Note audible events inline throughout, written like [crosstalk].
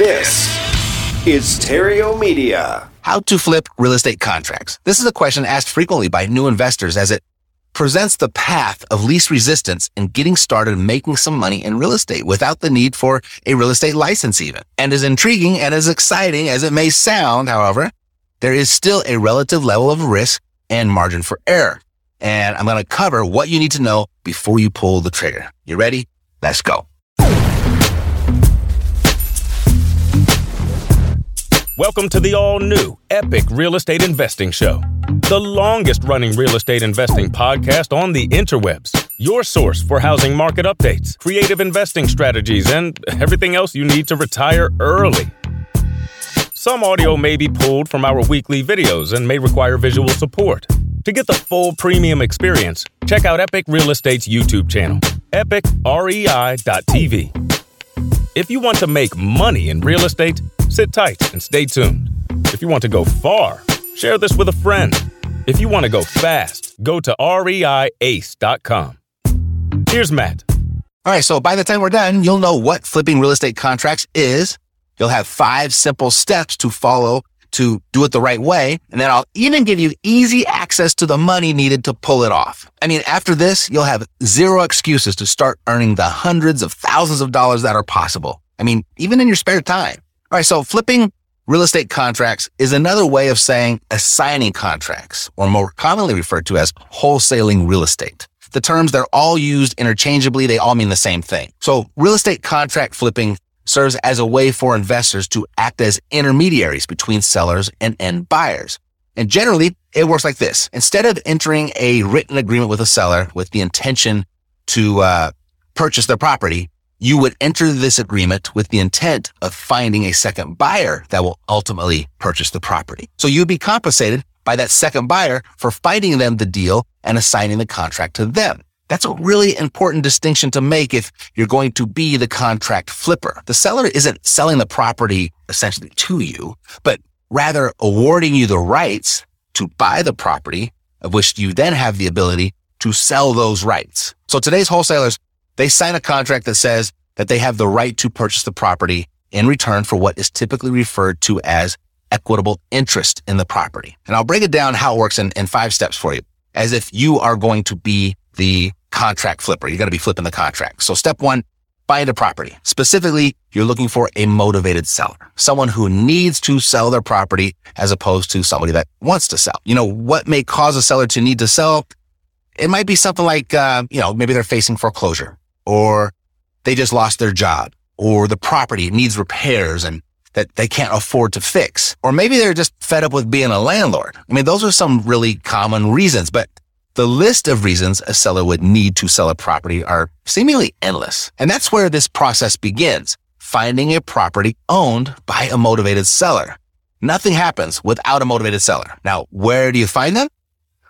This is Theriault Media. How to flip real estate contracts. This is a question asked frequently by new investors as it presents the path of least resistance in getting started making some money in real estate without the need for a real estate license even. And as intriguing and as exciting as it may sound, however, there is still a relative level of risk and margin for error. And I'm going to cover what you need to know before you pull the trigger. You ready? Let's go. Welcome to the all new Epic Real Estate Investing Show, the longest running real estate investing podcast on the interwebs. Your source for housing market updates, creative investing strategies, and everything else you need to retire early. Some audio may be pulled from our weekly videos and may require visual support. To get the full premium experience, check out Epic Real Estate's YouTube channel, epicrei.tv. If you want to make money in real estate, sit tight and stay tuned. If you want to go far, share this with a friend. If you want to go fast, go to reiace.com. Here's Matt. All right. So by the time we're done, you'll know what flipping real estate contracts is. You'll have five simple steps to follow to do it the right way. And then I'll even give you easy access to the money needed to pull it off. I mean, after this, you'll have zero excuses to start earning the hundreds of thousands of dollars that are possible. I mean, even in your spare time. All right. So flipping real estate contracts is another way of saying assigning contracts or more commonly referred to as wholesaling real estate. The terms, they're all used interchangeably. They all mean the same thing. So real estate contract flipping serves as a way for investors to act as intermediaries between sellers and end buyers. And generally, it works like this. Instead of entering a written agreement with a seller with the intention to uh, purchase their property, you would enter this agreement with the intent of finding a second buyer that will ultimately purchase the property. So you'd be compensated by that second buyer for finding them the deal and assigning the contract to them. That's a really important distinction to make if you're going to be the contract flipper. The seller isn't selling the property essentially to you, but rather awarding you the rights to buy the property of which you then have the ability to sell those rights. So today's wholesalers, they sign a contract that says that they have the right to purchase the property in return for what is typically referred to as equitable interest in the property. And I'll break it down how it works in, in five steps for you, as if you are going to be the contract flipper. You got to be flipping the contract. So step one, find a property. Specifically, you're looking for a motivated seller, someone who needs to sell their property as opposed to somebody that wants to sell. You know, what may cause a seller to need to sell? It might be something like, uh, you know, maybe they're facing foreclosure or they just lost their job or the property needs repairs and that they can't afford to fix. Or maybe they're just fed up with being a landlord. I mean, those are some really common reasons, but the list of reasons a seller would need to sell a property are seemingly endless. And that's where this process begins, finding a property owned by a motivated seller. Nothing happens without a motivated seller. Now, where do you find them?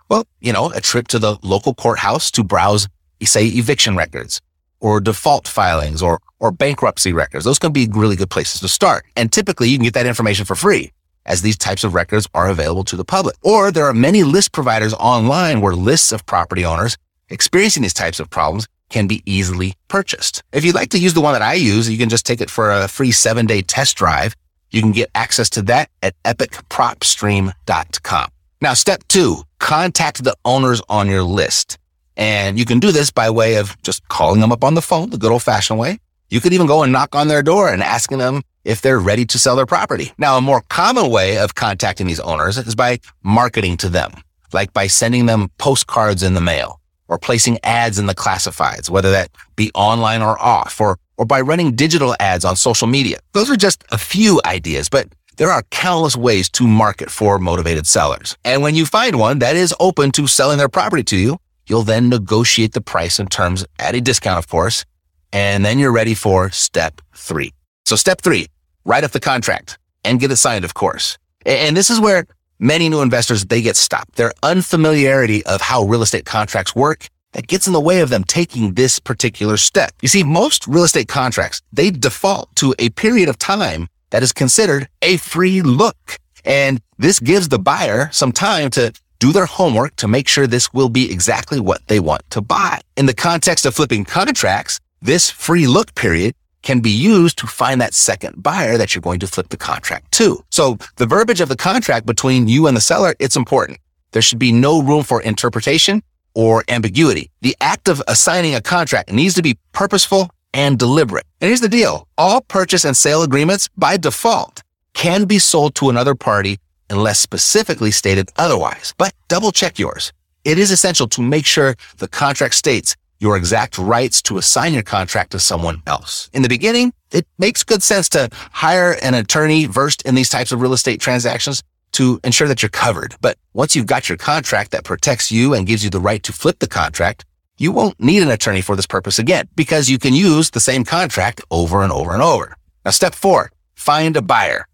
Well, you know, a trip to the local courthouse to browse, say, eviction records or default filings or, or bankruptcy records. Those can be really good places to start. And typically you can get that information for free as these types of records are available to the public. Or there are many list providers online where lists of property owners experiencing these types of problems can be easily purchased. If you'd like to use the one that I use, you can just take it for a free seven day test drive. You can get access to that at epicpropstream.com. Now, step two, contact the owners on your list. And you can do this by way of just calling them up on the phone, the good old fashioned way. You could even go and knock on their door and asking them if they're ready to sell their property. Now, a more common way of contacting these owners is by marketing to them, like by sending them postcards in the mail or placing ads in the classifieds, whether that be online or off, or, or by running digital ads on social media. Those are just a few ideas, but there are countless ways to market for motivated sellers. And when you find one that is open to selling their property to you, you'll then negotiate the price and terms at a discount, of course. And then you're ready for step three So step three, write up the contract and get it signed, of course. And this is where many new investors, they get stopped. Their unfamiliarity of how real estate contracts work that gets in the way of them taking this particular step. You see, most real estate contracts, they default to a period of time that is considered a free look. And this gives the buyer some time to do their homework to make sure this will be exactly what they want to buy. In the context of flipping contracts, this free look period can be used to find that second buyer that you're going to flip the contract to. So the verbiage of the contract between you and the seller, it's important. There should be no room for interpretation or ambiguity. The act of assigning a contract needs to be purposeful and deliberate. And here's the deal. All purchase and sale agreements by default can be sold to another party unless specifically stated otherwise. But double check yours. It is essential to make sure the contract states your exact rights to assign your contract to someone else. In the beginning, it makes good sense to hire an attorney versed in these types of real estate transactions to ensure that you're covered. But once you've got your contract that protects you and gives you the right to flip the contract, you won't need an attorney for this purpose again because you can use the same contract over and over and over. Now, step four, find a buyer.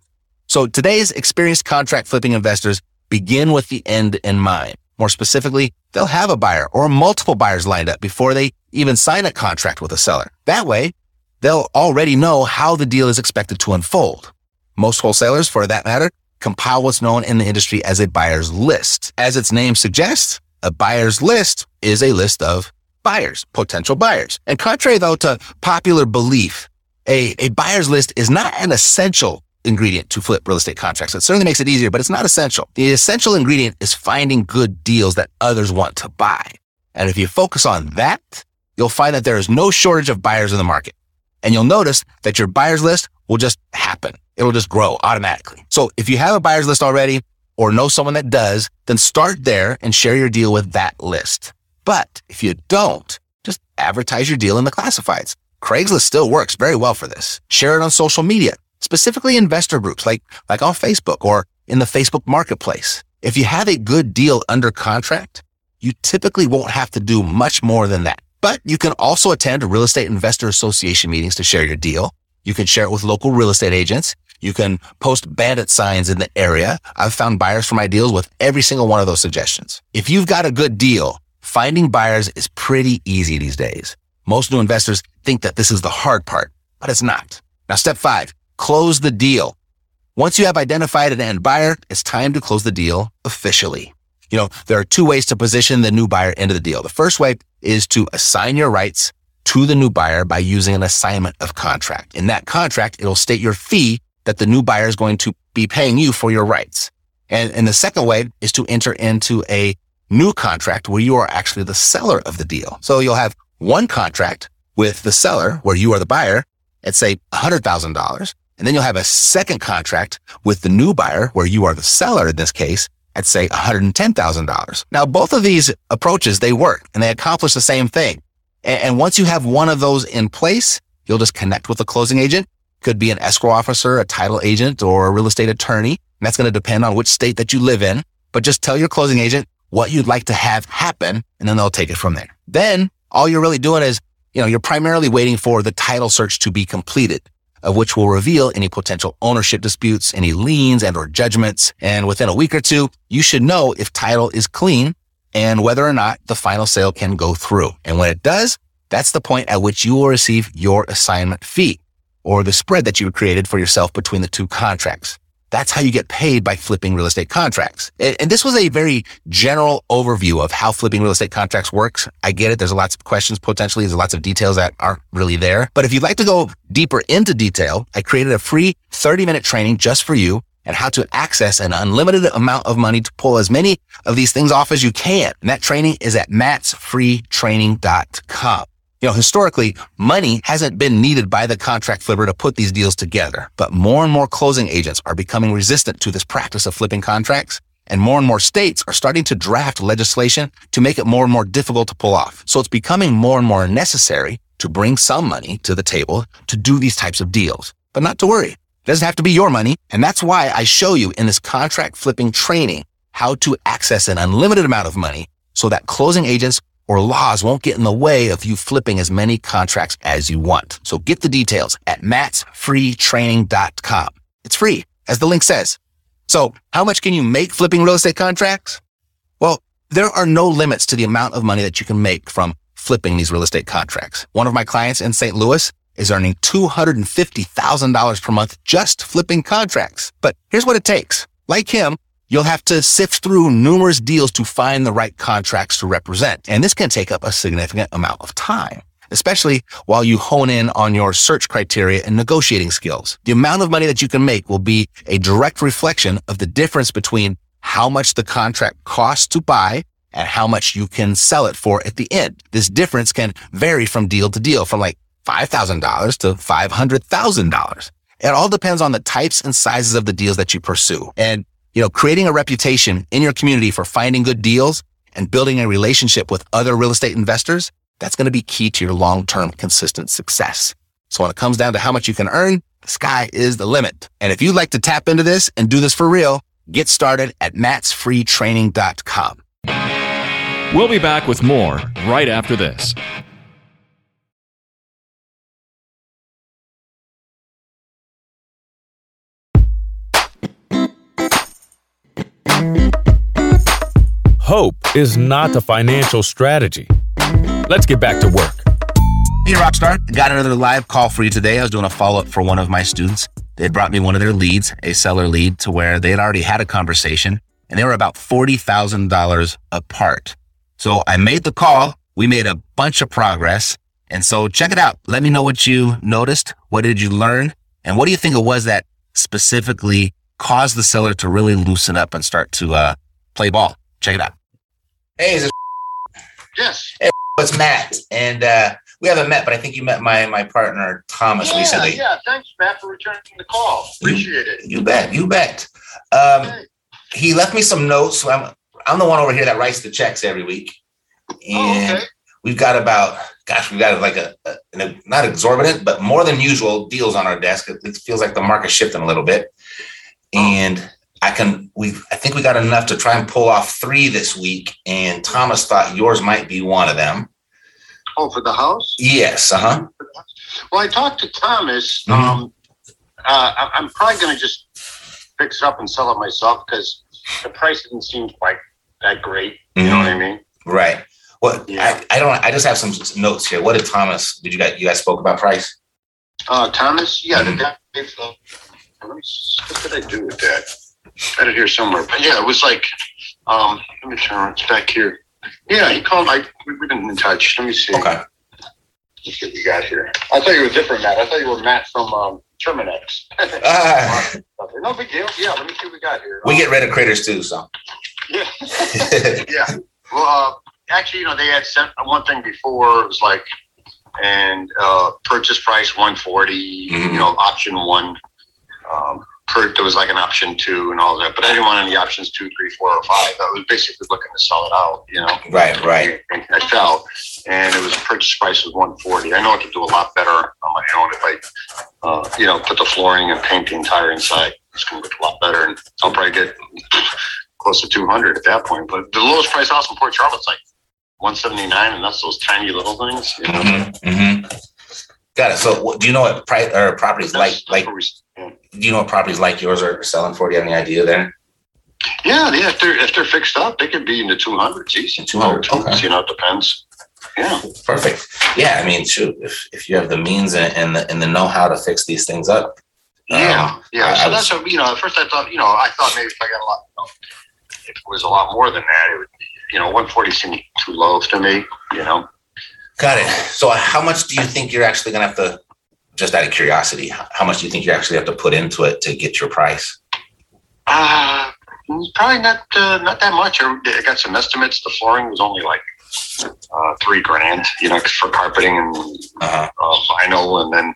So today's experienced contract flipping investors begin with the end in mind. More specifically, they'll have a buyer or multiple buyers lined up before they even sign a contract with a seller. That way, they'll already know how the deal is expected to unfold. Most wholesalers, for that matter, compile what's known in the industry as a buyer's list. As its name suggests, a buyer's list is a list of buyers, potential buyers. And contrary though to popular belief, a, a buyer's list is not an essential ingredient to flip real estate contracts. It certainly makes it easier, but it's not essential. The essential ingredient is finding good deals that others want to buy. And if you focus on that, you'll find that there is no shortage of buyers in the market. And you'll notice that your buyer's list will just happen. It'll just grow automatically. So if you have a buyer's list already or know someone that does, then start there and share your deal with that list. But if you don't, just advertise your deal in the classifieds. Craigslist still works very well for this. Share it on social media specifically investor groups like, like on Facebook or in the Facebook marketplace. If you have a good deal under contract, you typically won't have to do much more than that. But you can also attend real estate investor association meetings to share your deal. You can share it with local real estate agents. You can post bandit signs in the area. I've found buyers for my deals with every single one of those suggestions. If you've got a good deal, finding buyers is pretty easy these days. Most new investors think that this is the hard part, but it's not. Now, step five, close the deal. Once you have identified an end buyer, it's time to close the deal officially. You know, there are two ways to position the new buyer into the deal. The first way is to assign your rights to the new buyer by using an assignment of contract. In that contract, it'll state your fee that the new buyer is going to be paying you for your rights. And, and the second way is to enter into a new contract where you are actually the seller of the deal. So you'll have one contract with the seller where you are the buyer at say $100,000. And then you'll have a second contract with the new buyer where you are the seller in this case at say $110,000. Now, both of these approaches, they work and they accomplish the same thing. And, once you have one of those in place, you'll just connect with a closing agent. Could be an escrow officer, a title agent, or a real estate attorney. And that's going to depend on which state that you live in. But just tell your closing agent what you'd like to have happen, and then they'll take it from there. Then all you're really doing is, you know, you're primarily waiting for the title search to be completed of which will reveal any potential ownership disputes, any liens and or judgments. And within a week or two, you should know if title is clean and whether or not the final sale can go through. And when it does, that's the point at which you will receive your assignment fee or the spread that you created for yourself between the two contracts. That's how you get paid by flipping real estate contracts. And this was a very general overview of how flipping real estate contracts works. I get it. There's lots of questions potentially. There's lots of details that aren't really there. But if you'd like to go deeper into detail, I created a free 30 minute training just for you and how to access an unlimited amount of money to pull as many of these things off as you can. And that training is at mattsfreetraining.com. You know, historically, money hasn't been needed by the contract flipper to put these deals together, but more and more closing agents are becoming resistant to this practice of flipping contracts. And more and more states are starting to draft legislation to make it more and more difficult to pull off. So it's becoming more and more necessary to bring some money to the table to do these types of deals. But not to worry. It doesn't have to be your money. And that's why I show you in this contract flipping training how to access an unlimited amount of money so that closing agents or laws won't get in the way of you flipping as many contracts as you want. So get the details at mattsfreetraining.com. It's free, as the link says. So how much can you make flipping real estate contracts? Well, there are no limits to the amount of money that you can make from flipping these real estate contracts. One of my clients in St. Louis is earning $250,000 per month just flipping contracts. But here's what it takes. Like him, you'll have to sift through numerous deals to find the right contracts to represent. And this can take up a significant amount of time, especially while you hone in on your search criteria and negotiating skills. The amount of money that you can make will be a direct reflection of the difference between how much the contract costs to buy and how much you can sell it for at the end. This difference can vary from deal to deal from like $5,000 to $500,000. It all depends on the types and sizes of the deals that you pursue. And, you know, creating a reputation in your community for finding good deals and building a relationship with other real estate investors, that's going to be key to your long-term consistent success. So when it comes down to how much you can earn, the sky is the limit. And if you'd like to tap into this and do this for real, get started at mattsfreetraining.com. We'll be back with more right after this. Hope is not a financial strategy. Let's get back to work. Hey, Rockstar. Got another live call for you today. I was doing a follow up for one of my students. They brought me one of their leads, a seller lead, to where they had already had a conversation and they were about $40,000 apart. So I made the call. We made a bunch of progress. And so check it out. Let me know what you noticed. What did you learn? And what do you think it was that specifically caused the seller to really loosen up and start to uh, play ball? Check it out. Hey, is this Yes. Hey, it's Matt. And uh, we haven't met, but I think you met my my partner Thomas yeah, recently. yeah. Thanks, Matt, for returning the call. Appreciate it. You bet. You bet. Um, Hey. he left me some notes. So I'm I'm the one over here that writes the checks every week, Oh, and okay. we've got about gosh, we've got like a, a, an- not exorbitant, but more than usual deals on our desk. It, it feels like the market's shifting a little bit, Oh. and I can we I think we got enough to try and pull off three this week. And Thomas thought yours might be one of them. Oh, for the house? Yes. Uh huh. Well, I talked to Thomas. Mhm. Um, uh, I- I'm probably going to just fix it up and sell it myself because the price didn't seem quite that great. You know what I mean? Right. Well, Yeah. I, I don't. I just have some notes here. What did Thomas? Did you guys? You guys spoke about price? Uh, Thomas? Yeah, Mhm. the guy. Uh, what did I do with that? Had it here somewhere. But yeah, it was like, um, let me turn it's back here. Yeah, he called. I we- we've been in touch. Let me see. Okay. Let's see what we got here. I thought you were different, Matt. I thought you were Matt from um, Terminix. Ah, [laughs] no big deal. Yeah, let me see what we got here. we get rid of critters too. So. Yeah. [laughs] yeah. Well, uh, actually, you know, they had sent one thing before. It was like, and uh, purchase price 140. Mhm. You know, option one. Um, there was like an option two and all that, but I didn't want any options two, three, four, or five. I was basically looking to sell it out. You know. right. Right. And I fell, and it was purchase price was 140. I know I could do a lot better on my own if I, uh, you know, put the flooring and paint the entire inside. It's going to look a lot better, and I'll probably get close to 200 at that point. But the lowest price house in Port Charlotte's like 179, and that's those tiny little things. You know? hmm hmm Got it. So, do you know what price or properties like? Like, that's what we- yeah. do you know what properties like yours are selling for? Do you have any idea there? Yeah, yeah. If they're if they're fixed up, they could be in the 200s easy. 200, okay. You know, it depends. Yeah. Perfect. Yeah. I mean, shoot, if if you have the means and, and the and the know how to fix these things up. Yeah, um, yeah. So I that's what you know. At first, I thought you know, I thought maybe if I got a lot, you know, if it was a lot more than that, it would be you know, 140 seemed too low to me. You know, Got it. So, how much do you think you're actually gonna have to? Just out of curiosity, how much do you think you actually have to put into it to get your price? uh, probably not uh, not that much. I got some estimates. The flooring was only like uh, three grand. You know, for carpeting and Uh-huh. uh, vinyl, and then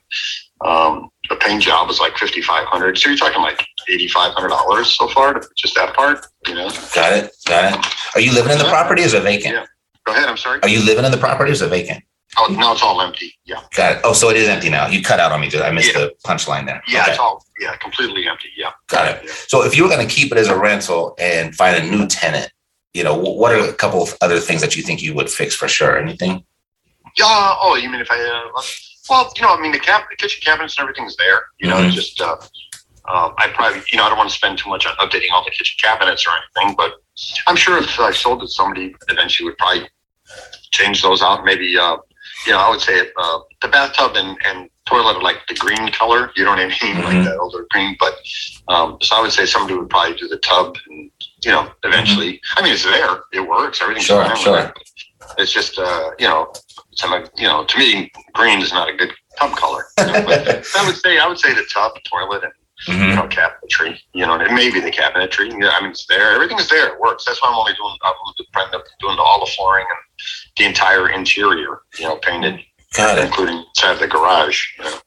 um, the paint job was like 5,500. So you're talking like 8,500 dollars so far to just that part. You know. Got it. Got it. Are you living in the property or is it vacant? Yeah. Go ahead. I'm sorry. Are you living in the property or is it vacant? Oh, now it's all empty. Yeah. Got it. Oh, so it is empty now. You cut out on me. I missed the punchline there. Yeah, Okay. it's all yeah, completely empty. Yeah. Got it. So if you were going to keep it as a rental and find a new tenant, you know, what are a couple of other things that you think you would fix for sure? Anything? Yeah. Oh, you mean if I? Uh, well, you know, I mean the cap, the kitchen cabinets and everything's there. You know, Mhm. it's just. Uh, uh, I probably, you know, I don't want to spend too much on updating all the kitchen cabinets or anything, but I'm sure if I sold it, to somebody eventually would probably change those out. Maybe, uh, you know, I would say uh, the bathtub and, and toilet are like the green color. You know what I mean, Mhm. like that older green. But um, so I would say somebody would probably do the tub, and you know, eventually. I mean, it's there, it works, everything's Sure, fine sure. it. It's just, uh, you know, some, you know, to me, green is not a good tub color. You [laughs] know, but I would say, I would say the tub, toilet, and you Mhm. know, cabinetry. You know, it may be the cabinetry. Yeah, I mean, it's there. Everything's there. It works. That's why I'm only doing. I'm doing, all the flooring and the entire interior. You know, painted, Got it. including inside the garage. You know.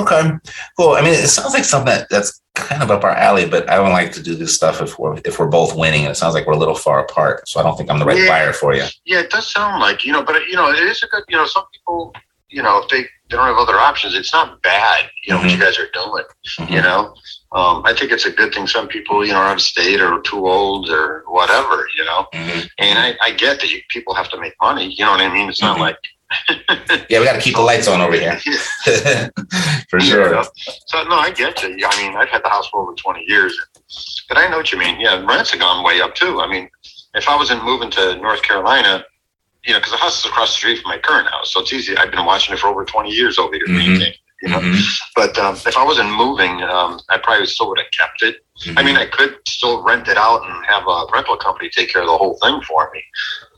Okay, cool. I mean, it sounds like something that, that's kind of up our alley, but I don't like to do this stuff if we're if we're both winning. And it sounds like we're a little far apart, so I don't think I'm the right Yeah. buyer for you. Yeah, it does sound like you know, but you know, it is a good. You know, some people, you know, if they they don't have other options, it's not bad. You know, what you guys are doing. Mhm. You know, um, I think it's a good thing. Some people, you know, are out of state or too old or whatever. You know, Mhm. and I, I get that you, people have to make money. You know what I mean? It's not Mhm. like [laughs] Yeah, we got to keep the lights on over here [laughs] [laughs] for sure. Yeah. So no, I get you. I mean, I've had the house for over twenty years, but I know what you mean. Yeah, rents have gone way up too. I mean, if I wasn't moving to North Carolina, you know, because the house is across the street from my current house, so it's easy. I've been watching it for over twenty years over here. Mhm. You know, Mhm. but um, if I wasn't moving, um, I probably still would have kept it. I Mhm. mean, I could still rent it out and have a rental company take care of the whole thing for me.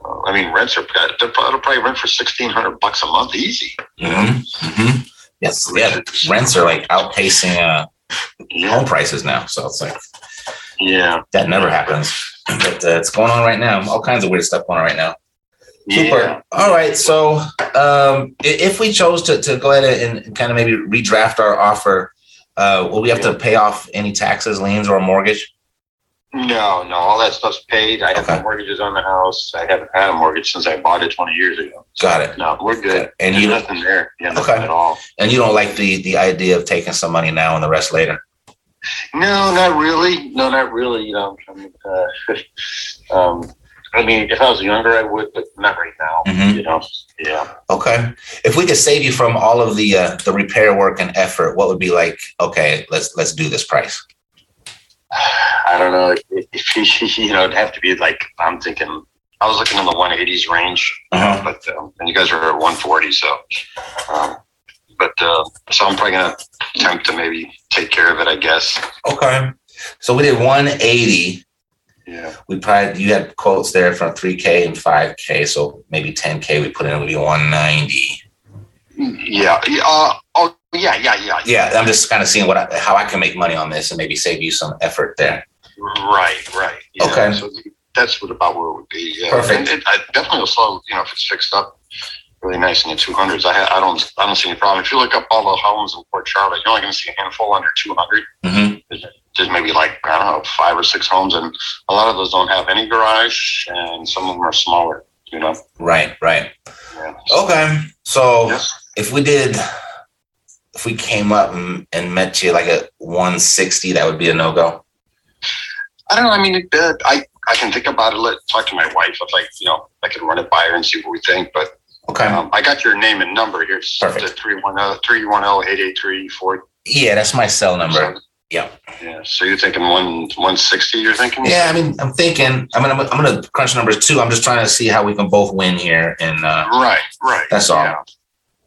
Uh, I mean, rents are they'll probably, rent for sixteen hundred bucks a month, easy. Mhm. Mhm. Yes, yeah. Rents are like outpacing uh, home prices now, so it's like yeah. that never happens, but uh, it's going on right now. All kinds of weird stuff going on right now. Super. Yeah. All right. So, um, if we chose to, to go ahead and kind of maybe redraft our offer, uh, will we have to pay off any taxes, liens, or a mortgage? No, no, all that stuff's paid. I have Okay. no mortgages on the house. I haven't had a mortgage since I bought it 20 years ago. Got it. No, we're good. And There's you- nothing there. Yeah, nothing Okay. at all. And you don't like the the idea of taking some money now and the rest later? No, not really. No, not really. You know, I mean, uh, [laughs] um, I mean, if I was younger, I would, but not right now. Mhm. You know, yeah. Okay. If we could save you from all of the uh, the repair work and effort, what would be like? Okay, let's let's do this price. [sighs] I don't know. If, if, [laughs] you know, it'd have to be like I'm thinking. I was looking in the 180s range, Uh-huh. but um, and you guys are at 140, so. Um, but uh, so I'm probably gonna attempt to maybe take care of it. I guess. Okay. So we did 180. Yeah. We probably you had quotes there from 3K and 5K, so maybe 10K we put in would be 190. Yeah. yeah, Uh, oh, yeah, yeah, yeah. Yeah, I'm just kind of seeing what I, how I can make money on this and maybe save you some effort there. Right, right. Yeah. Okay. So that's what about where it would be. Yeah. Perfect. And it, I definitely will slow. You know, if it's fixed up really nice in the 200s, I, ha- I don't, I don't see any problem. If you look up all the homes in Port Charlotte, you're only going to see a handful under 200. hmm There's maybe like I don't know five or six homes, and a lot of those don't have any garage, and some of them are smaller. You know. Right, right. Yeah. Okay. So Yeah. if we did, if we came up and, and met you like at 160, that would be a no go. I don't know. I mean, it, uh, I I can think about it. Let talk to my wife if I you know I can run it by her and see what we think. But Okay. um, I got your name and number here. It's Perfect. the 310 310 883 yeah, that's my cell number. Yeah. Yeah. So you're thinking one 160? You're thinking? Yeah, I mean, I'm thinking, I'm gonna, I'm gonna crunch numbers too. I'm just trying to see how we can both win here. And uh, Right. Right. That's all. Yeah.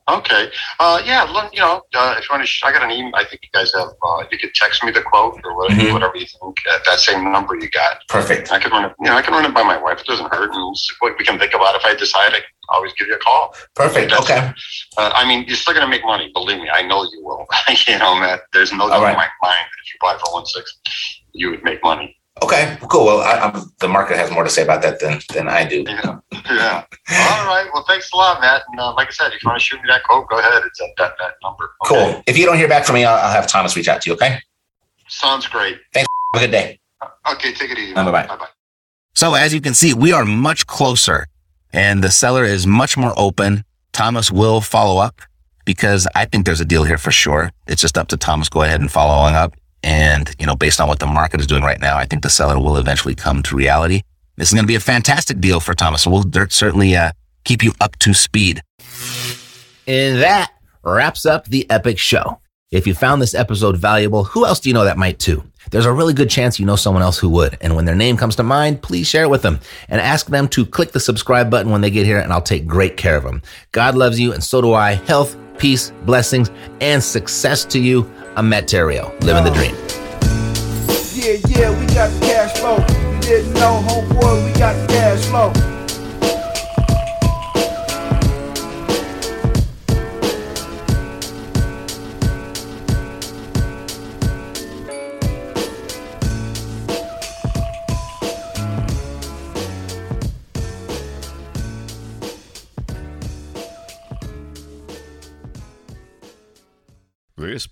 Okay. Uh, yeah. Look, you know, uh, if you want to, sh- I got an email. I think you guys have. Uh, you could text me the quote or whatever, Mhm. whatever you think. At that same number you got. perfect. I can run it. You know, I can run it by my wife. It doesn't hurt, and what we can think about. If I decide, I can always give you a call. Perfect. Okay. Uh, I mean, you're still going to make money. Believe me, I know you will. [laughs] you know, Matt. There's no doubt right. in my mind that if you buy for one six, you would make money. Okay. Cool. Well, I, I'm, the market has more to say about that than than I do. Yeah. yeah. All right. Well, thanks a lot, Matt. And uh, like I said, if you want to shoot me that quote, go ahead. It's at that, that number. Okay? Cool. If you don't hear back from me, I'll, I'll have Thomas reach out to you. Okay. Sounds great. Thanks. Have a good day. Okay, take it easy. Bye-bye. Bye bye. So as you can see, we are much closer and the seller is much more open. Thomas will follow up because I think there's a deal here for sure. It's just up to Thomas. Go ahead and following up. And, you know, based on what the market is doing right now, I think the seller will eventually come to reality. This is going to be a fantastic deal for Thomas. So we'll certainly uh, keep you up to speed. And that wraps up the epic show. If you found this episode valuable, who else do you know that might too? There's a really good chance you know someone else who would. And when their name comes to mind, please share it with them and ask them to click the subscribe button when they get here and I'll take great care of them. God loves you and so do I. Health, peace, blessings, and success to you. I'm Matt Theriault, living the dream. Yeah, yeah, we got the cash flow. You didn't know, homeboy, we got the cash flow.